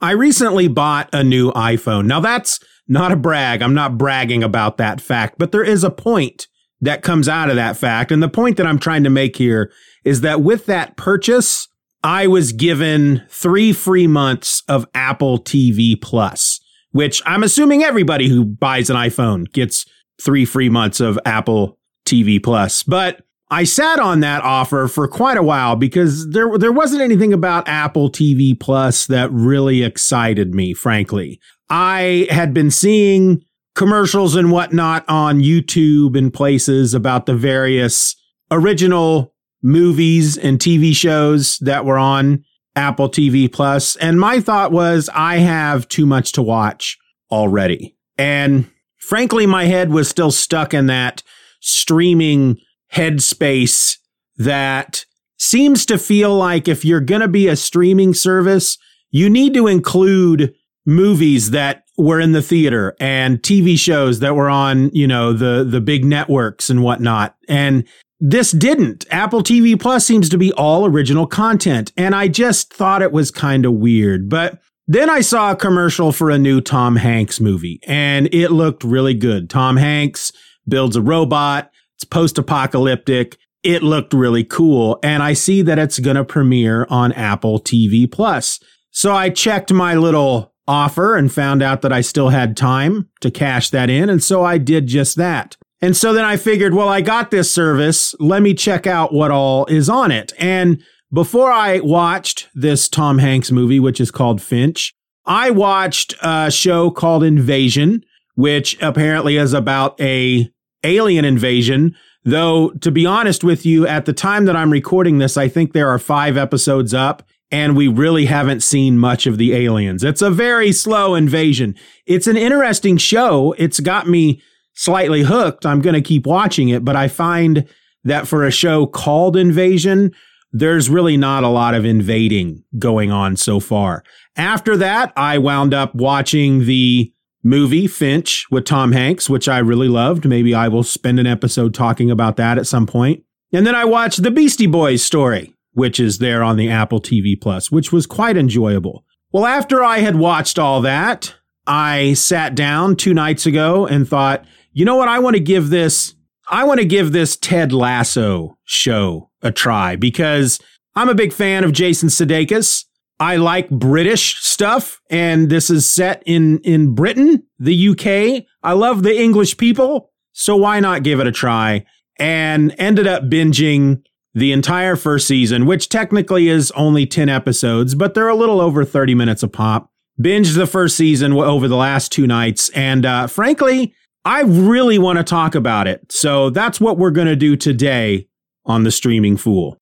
I recently bought a new iPhone. Now that's not a brag. I'm not bragging about that fact, but there is a point that comes out of that fact. And the point that I'm trying to make here is that with that purchase, I was given three free months of Apple TV Plus, which I'm assuming everybody who buys an iPhone gets three free months of Apple TV Plus. But I sat on that offer for quite a while because there there wasn't anything about Apple TV Plus that really excited me, frankly. I had been seeing commercials and whatnot on YouTube and places about the various original movies and TV shows that were on Apple TV Plus. And my thought was, I have too much to watch already. And frankly, my head was still stuck in that streaming headspace that seems to feel like if you're going to be a streaming service, you need to include movies that were in the theater and TV shows that were on, you know, the, the big networks and whatnot. And this didn't. Apple TV Plus seems to be all original content. And I just thought it was kind of weird. But then I saw a commercial for a new Tom Hanks movie and it looked really good. Tom Hanks builds a robot. It's post apocalyptic. It looked really cool. And I see that it's going to premiere on Apple TV Plus. So I checked my little offer and found out that I still had time to cash that in. And so I did just that. And so then I figured, well, I got this service. Let me check out what all is on it. And before I watched this Tom Hanks movie, which is called Finch, I watched a show called Invasion, which apparently is about a alien invasion. Though, to be honest with you, at the time that I'm recording this, I think there are five episodes up and we really haven't seen much of the aliens. It's a very slow invasion. It's an interesting show. It's got me slightly hooked. I'm going to keep watching it, but I find that for a show called Invasion, there's really not a lot of invading going on so far. After that, I wound up watching the movie Finch with Tom Hanks, which I really loved. Maybe I will spend an episode talking about that at some point. And then I watched the Beastie Boys story, which is there on the Apple TV Plus, which was quite enjoyable. Well, after I had watched all that, I sat down two nights ago and thought, you know what? I want to give this, I want to give this Ted Lasso show a try because I'm a big fan of Jason Sudeikis. I like British stuff, and this is set in in Britain, the UK. I love the English people, so why not give it a try? And ended up binging the entire first season, which technically is only 10 episodes, but they're a little over 30 minutes a pop. Binged the first season over the last two nights, and uh, frankly, I really want to talk about it. So that's what we're going to do today on the Streaming Fool.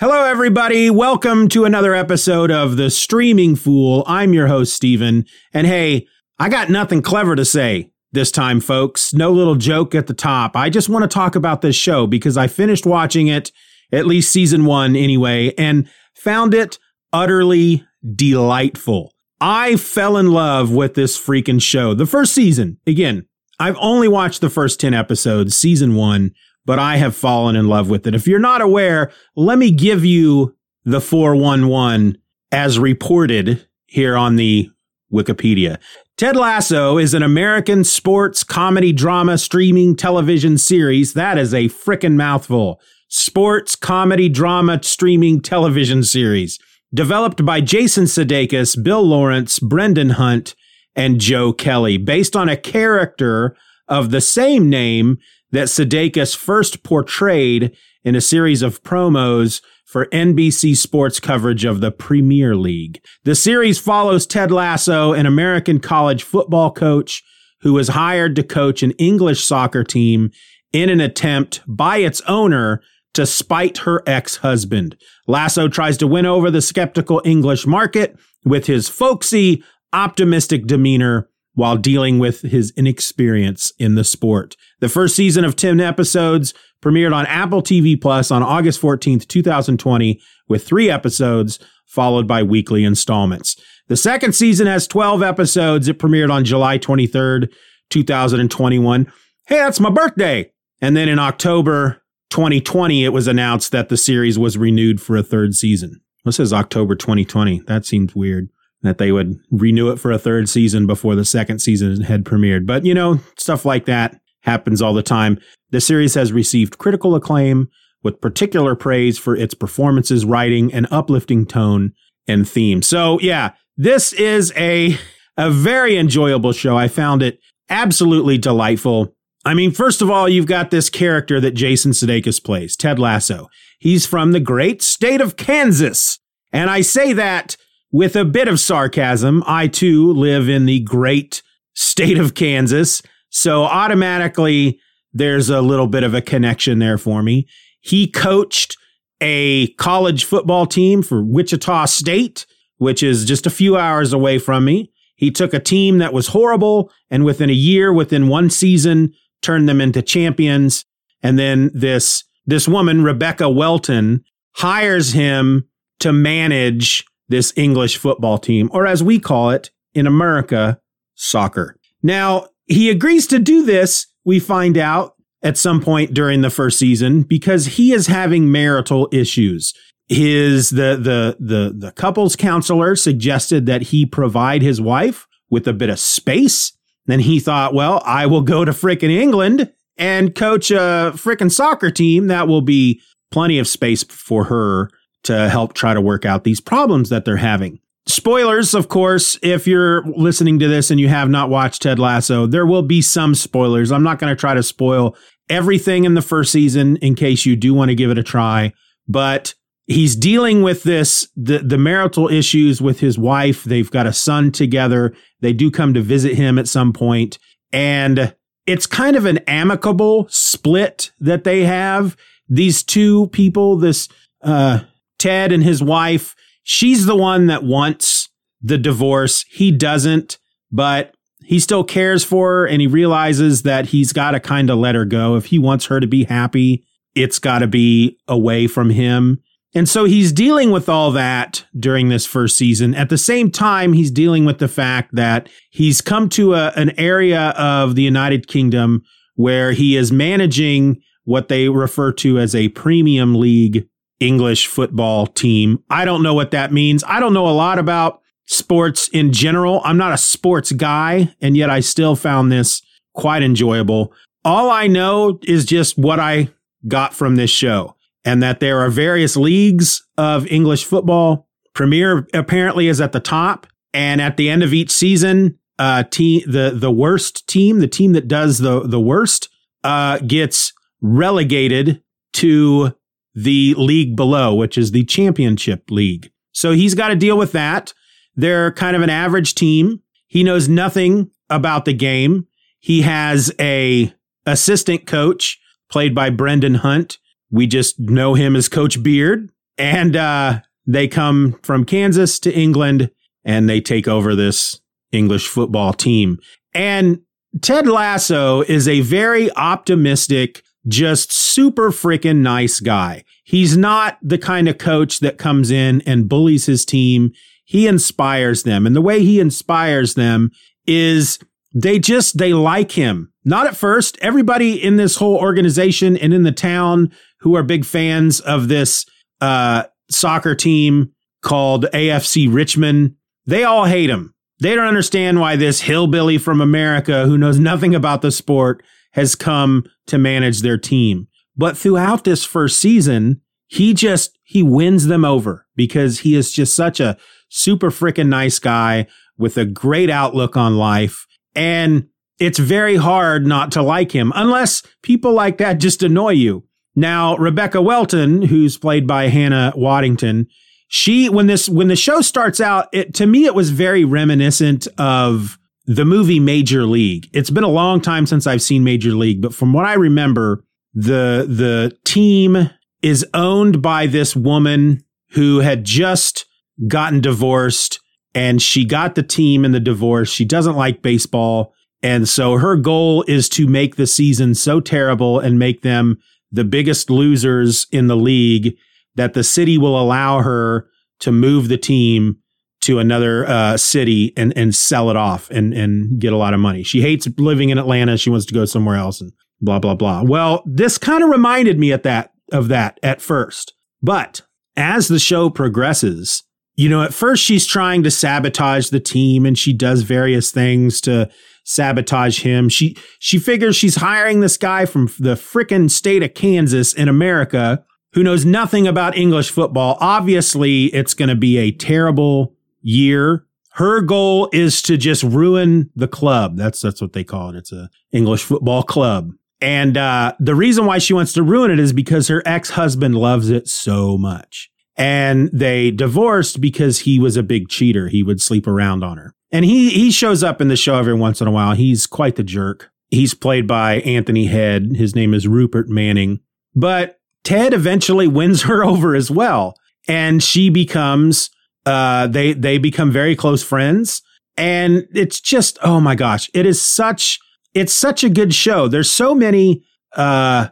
Hello, everybody. Welcome to another episode of The Streaming Fool. I'm your host, Steven. And hey, I got nothing clever to say this time, folks. No little joke at the top. I just want to talk about this show because I finished watching it, at least season one anyway, and found it utterly delightful. I fell in love with this freaking show. The first season, again, I've only watched the first 10 episodes, season one but I have fallen in love with it. If you're not aware, let me give you the 411 as reported here on the Wikipedia. Ted Lasso is an American sports comedy drama streaming television series. That is a frickin' mouthful. Sports comedy drama streaming television series. Developed by Jason Sudeikis, Bill Lawrence, Brendan Hunt, and Joe Kelly, based on a character of the same name that Sudeikis first portrayed in a series of promos for NBC Sports coverage of the Premier League. The series follows Ted Lasso, an American college football coach who was hired to coach an English soccer team in an attempt by its owner to spite her ex-husband. Lasso tries to win over the skeptical English market with his folksy, optimistic demeanor while dealing with his inexperience in the sport. The first season of 10 episodes premiered on Apple TV Plus on August 14th, 2020, with three episodes followed by weekly installments. The second season has 12 episodes. It premiered on July 23rd, 2021. Hey, that's my birthday. And then in October 2020, it was announced that the series was renewed for a third season. This is October 2020. That seems weird that they would renew it for a third season before the second season had premiered. But, you know, stuff like that happens all the time. The series has received critical acclaim with particular praise for its performances, writing, and uplifting tone and theme. So, yeah, this is a a very enjoyable show. I found it absolutely delightful. I mean, first of all, you've got this character that Jason Sudeikis plays, Ted Lasso. He's from the great state of Kansas. And I say that with a bit of sarcasm. I too live in the great state of Kansas. So automatically there's a little bit of a connection there for me. He coached a college football team for Wichita State, which is just a few hours away from me. He took a team that was horrible and within a year, within one season, turned them into champions. And then this, this woman, Rebecca Welton, hires him to manage this English football team, or as we call it in America, soccer. Now, he agrees to do this, we find out at some point during the first season, because he is having marital issues his the the the the couples counselor suggested that he provide his wife with a bit of space. Then he thought, well, I will go to frickin' England and coach a frickin' soccer team. That will be plenty of space for her to help try to work out these problems that they're having. Spoilers, of course, if you're listening to this and you have not watched Ted Lasso, there will be some spoilers. I'm not going to try to spoil everything in the first season in case you do want to give it a try. But he's dealing with this the the marital issues with his wife they've got a son together they do come to visit him at some point and it's kind of an amicable split that they have these two people this uh ted and his wife she's the one that wants the divorce. He doesn't but he still cares for her and he realizes that he's got to kind of let her go. If he wants her to be happy it's got to be away from him. And so he's dealing with all that during this first season. At the same time, he's dealing with the fact that he's come to a, an area of the United Kingdom where he is managing what they refer to as a premium league English football team. I don't know what that means. I don't know a lot about sports in general. I'm not a sports guy, and yet I still found this quite enjoyable. All I know is just what I got from this show and that there are various leagues of English football. Premier apparently is at the top, and at the end of each season, uh, team the the worst team, the team that does the the worst, uh, gets relegated to the league below, which is the championship league. So he's got to deal with that. They're kind of an average team. He knows nothing about the game. He has a assistant coach played by Brendan Hunt we just know him as Coach Beard. And uh, they come from Kansas to England and they take over this English football team. And Ted Lasso is a very optimistic, just super freaking nice guy. He's not the kind of coach that comes in and bullies his team. He inspires them. And the way he inspires them is they just, they like him. Not at first. Everybody in this whole organization and in the town who are big fans of this uh, soccer team called AFC Richmond, they all hate him. They don't understand why this hillbilly from America who knows nothing about the sport has come to manage their team. But throughout this first season, he just he wins them over because he is just such a super freaking nice guy with a great outlook on life. And it's very hard not to like him unless people like that just annoy you. Now, Rebecca Welton, who's played by Hannah Waddingham, she when this when the show starts out, it to me it was very reminiscent of the movie Major League. It's been a long time since I've seen Major League, but from what I remember, the the team is owned by this woman who had just gotten divorced and she got the team in the divorce. She doesn't like baseball. And so her goal is to make the season so terrible and make them the biggest losers in the league that the city will allow her to move the team to another uh, city and and sell it off and and get a lot of money. She hates living in Atlanta. She wants to go somewhere else and blah blah blah. Well, this kind of reminded me at that of that at first. But as the show progresses, you know, at first she's trying to sabotage the team and she does various things to sabotage him. She she figures she's hiring this guy from the frickin' state of Kansas in America who knows nothing about English football. Obviously, it's going to be a terrible year. Her goal is to just ruin the club. That's that's what they call it. It's a English football club. And uh, the reason why she wants to ruin it is because her ex husband loves it so much. And they divorced because he was a big cheater. He would sleep around on her. And he, he shows up in the show every once in a while. He's quite the jerk. He's played by Anthony Head. His name is Rupert Manning. But Ted eventually wins her over as well. And she becomes, uh, they, they become very close friends. And it's just, oh my gosh, it is such it's such a good show. There's so many uh,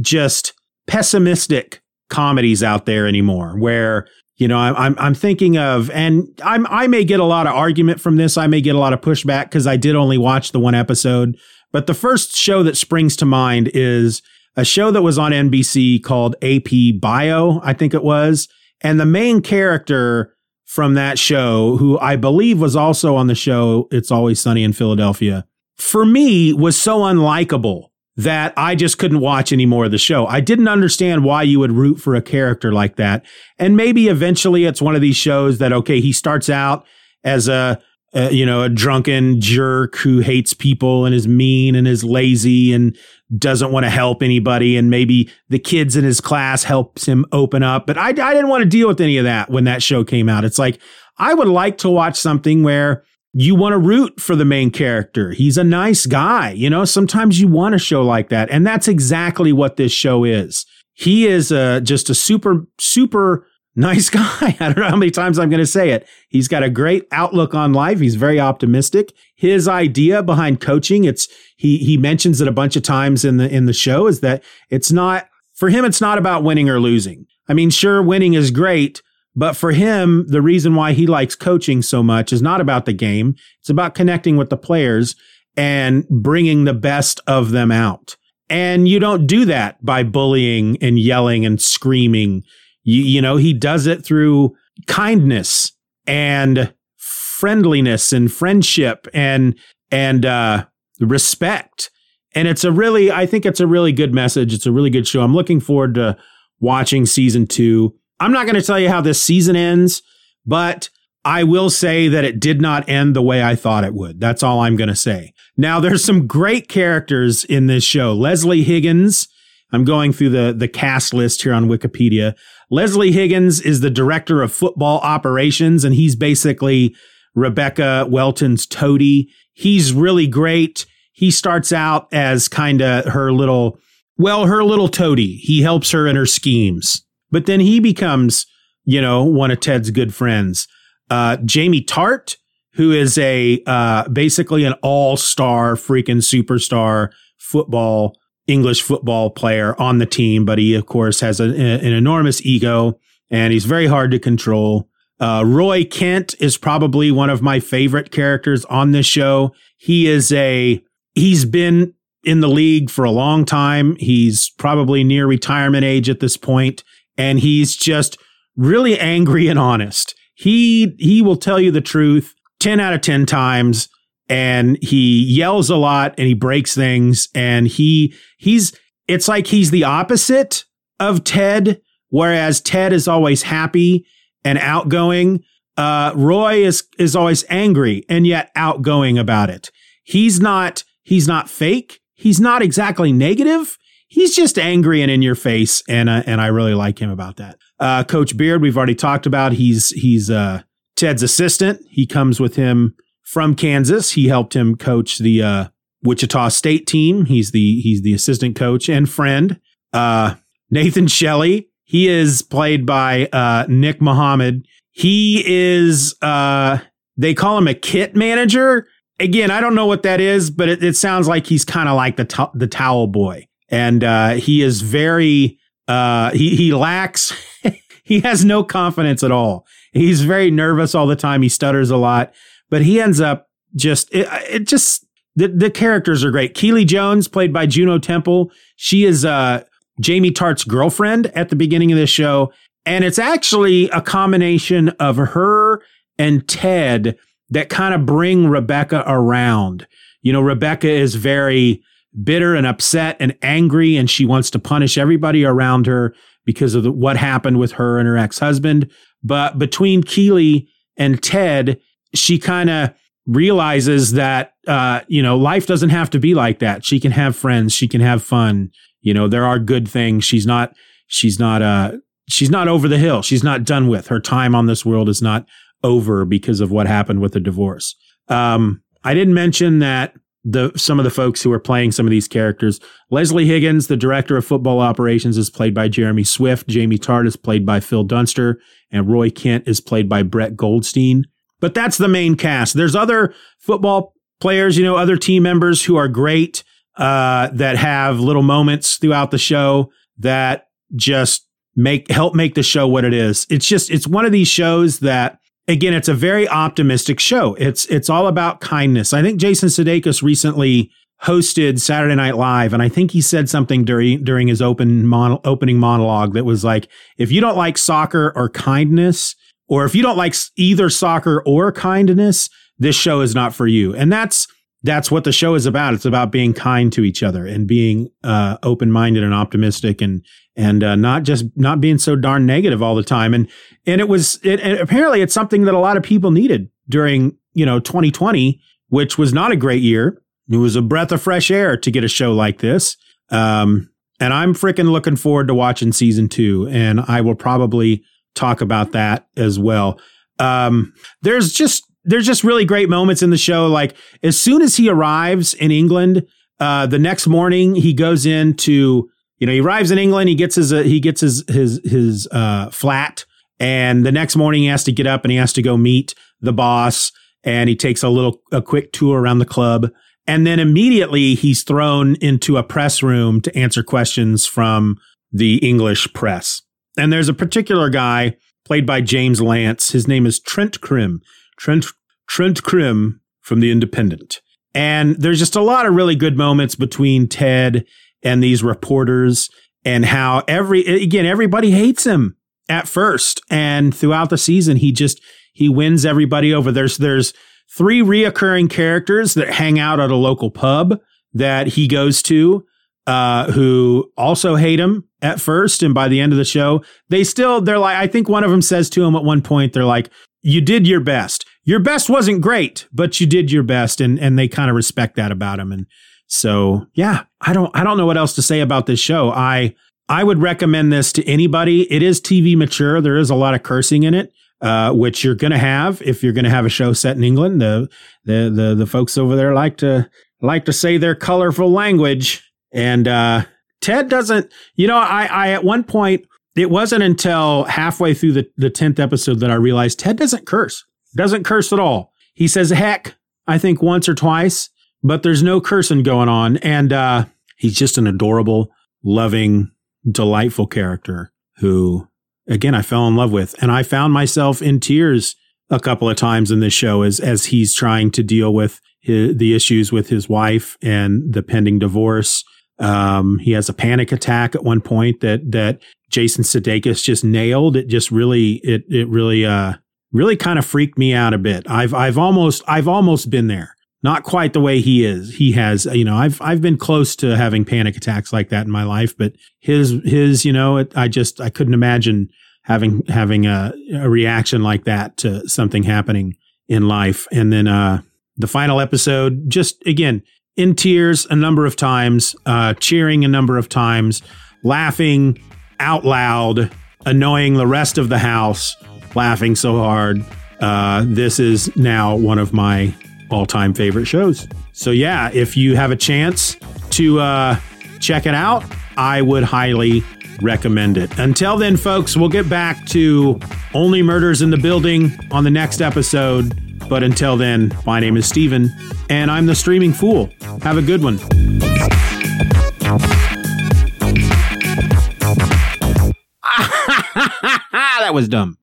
just pessimistic comedies out there anymore where you know I'm I'm thinking of and I'm I may get a lot of argument from this. I may get a lot of pushback because I did only watch the one episode. But the first show that springs to mind is a show that was on NBC called AP Bio, I think it was. And the main character from that show, who I believe was also on the show It's Always Sunny in Philadelphia, for me was so unlikable that I just couldn't watch any more of the show. I didn't understand why you would root for a character like that. And maybe eventually it's one of these shows that, okay, he starts out as a, a, you know, a drunken jerk who hates people and is mean and is lazy and doesn't want to help anybody. And maybe the kids in his class helps him open up. But I, I didn't want to deal with any of that when that show came out. It's like, I would like to watch something where you want to root for the main character. He's a nice guy. You know, sometimes you want a show like that. And that's exactly what this show is. He is uh, just a super, super nice guy. I don't know how many times I'm going to say it. He's got a great outlook on life. He's very optimistic. His idea behind coaching, it's, he, he mentions it a bunch of times in the, in the show is that it's not, for him, it's not about winning or losing. I mean, sure, winning is great, but for him, the reason why he likes coaching so much is not about the game. It's about connecting with the players and bringing the best of them out. And you don't do that by bullying and yelling and screaming. You, you know, he does it through kindness and friendliness and friendship and, and, uh, respect. And it's a really, I think it's a really good message. It's a really good show. I'm looking forward to watching season two. I'm not going to tell you how this season ends, but I will say that it did not end the way I thought it would. That's all I'm going to say. Now, there's some great characters in this show. Leslie Higgins. I'm going through the, the cast list here on Wikipedia. Leslie Higgins is the director of football operations, and he's basically Rebecca Welton's toady. He's really great. He starts out as kind of her little, well, her little toady. He helps her in her schemes. But then he becomes, you know, one of Ted's good friends. Uh, Jamie Tartt, who is a uh, basically an all star, freaking superstar football, English football player on the team, but he, of course, has a, an enormous ego and he's very hard to control. Uh, Roy Kent is probably one of my favorite characters on this show. He is a, he's been in the league for a long time. He's probably near retirement age at this point and he's just really angry and honest. He he will tell you the truth 10 out of 10 times and he yells a lot and he breaks things and he he's it's like he's the opposite of Ted whereas Ted is always happy and outgoing uh, Roy is is always angry and yet outgoing about it. He's not he's not fake. He's not exactly negative he's just angry and in your face, and uh, and I really like him about that. Uh, Coach Beard, we've already talked about. He's he's uh, Ted's assistant. He comes with him from Kansas. He helped him coach the uh, Wichita State team. He's the he's the assistant coach and friend. Uh, Nathan Shelley. He is played by uh, Nick Mohammed. He is they call him a kit manager. Again, I don't know what that is, but it, it sounds like he's kind of like the to- the towel boy and uh, he is very uh, he he lacks he has no confidence at all. He's very nervous all the time. He stutters a lot, but he ends up just it, it just the the characters are great. Keeley Jones, played by Juno Temple, she is uh, Jamie Tartt's girlfriend at the beginning of this show, and it's actually a combination of her and Ted that kind of bring Rebecca around. You know, Rebecca is very bitter and upset and angry, and she wants to punish everybody around her because of the, what happened with her and her ex husband. But between Keeley and Ted, she kind of realizes that uh, you know life doesn't have to be like that. She can have friends. She can have fun. You know, there are good things. She's not. She's not. Uh, she's not over the hill. She's not done with her time on this world. Is not over because of what happened with the divorce. Um, I didn't mention that the some of the folks who are playing some of these characters. Leslie Higgins, the director of football operations, is played by Jeremy Swift. Jamie Tartt is played by Phil Dunster, and Roy Kent is played by Brett Goldstein. But that's the main cast. There's other football players, you know, other team members who are great uh, that have little moments throughout the show that just make help make the show what it is. It's just it's one of these shows that again, it's a very optimistic show. It's it's all about kindness. I think Jason Sudeikis recently hosted Saturday Night Live, and I think he said something during during his open mon- opening monologue that was like, "If you don't like soccer or kindness, or if you don't like either soccer or kindness, this show is not for you. And that's that's what the show is about. It's about being kind to each other and being uh, open minded and optimistic and and uh, not just not being so darn negative all the time. And and it was it, and apparently it's something that a lot of people needed during you know 2020, which was not a great year. It was a breath of fresh air to get a show like this. Um, and I'm freaking looking forward to watching season two. And I will probably talk about that as well. Um, there's just there's just really great moments in the show. Like as soon as he arrives in England, uh, the next morning he goes into you know he arrives in England. He gets his uh, he gets his his his uh, flat, and the next morning he has to get up and he has to go meet the boss. And he takes a little a quick tour around the club. And then immediately he's thrown into a press room to answer questions from the English press. And there's a particular guy played by James Lance. His name is Trent Crimm. Trent Trent Crimm from The Independent. And there's just a lot of really good moments between Ted and these reporters and how every again everybody hates him at first and throughout the season he just he wins everybody over. There's there's three reoccurring characters that hang out at a local pub that he goes to uh, who also hate him at first. And by the end of the show, they still, they're like, I think one of them says to him at one point, they're like, you did your best. Your best wasn't great, but you did your best. And, and they kind of respect that about him. And so, yeah, I don't, I don't know what else to say about this show. I, I would recommend this to anybody. It is TV mature. There is a lot of cursing in it. Uh, which you're going to have if you're going to have a show set in England. The, the the the folks over there like to like to say their colorful language, and uh, Ted doesn't, you know, I, I at one point, it wasn't until halfway through the, the 10th episode that I realized Ted doesn't curse, doesn't curse at all. He says heck, I think once or twice, but there's no cursing going on. And uh, he's just an adorable, loving, delightful character who, again, I fell in love with. And I found myself in tears a couple of times in this show as, as he's trying to deal with his, the issues with his wife and the pending divorce um, he has a panic attack at one point that that Jason Sudeikis just nailed. It just really it it really uh really kind of freaked me out a bit. I've I've almost I've almost been there. Not quite the way he is. He has, you know, I've I've been close to having panic attacks like that in my life, but his his, you know, it, I just I couldn't imagine having having a, a reaction like that to something happening in life. And then uh the final episode, just again, in tears a number of times, uh, cheering a number of times, laughing out loud, annoying the rest of the house, laughing so hard. Uh, this is now one of my all time favorite shows. So, yeah, if you have a chance to uh, check it out, I would highly recommend it. Until then, folks, we'll get back to Only Murders in the Building on the next episode. But until then, my name is Steven, and I'm the Streaming Fool. Have a good one. that was dumb.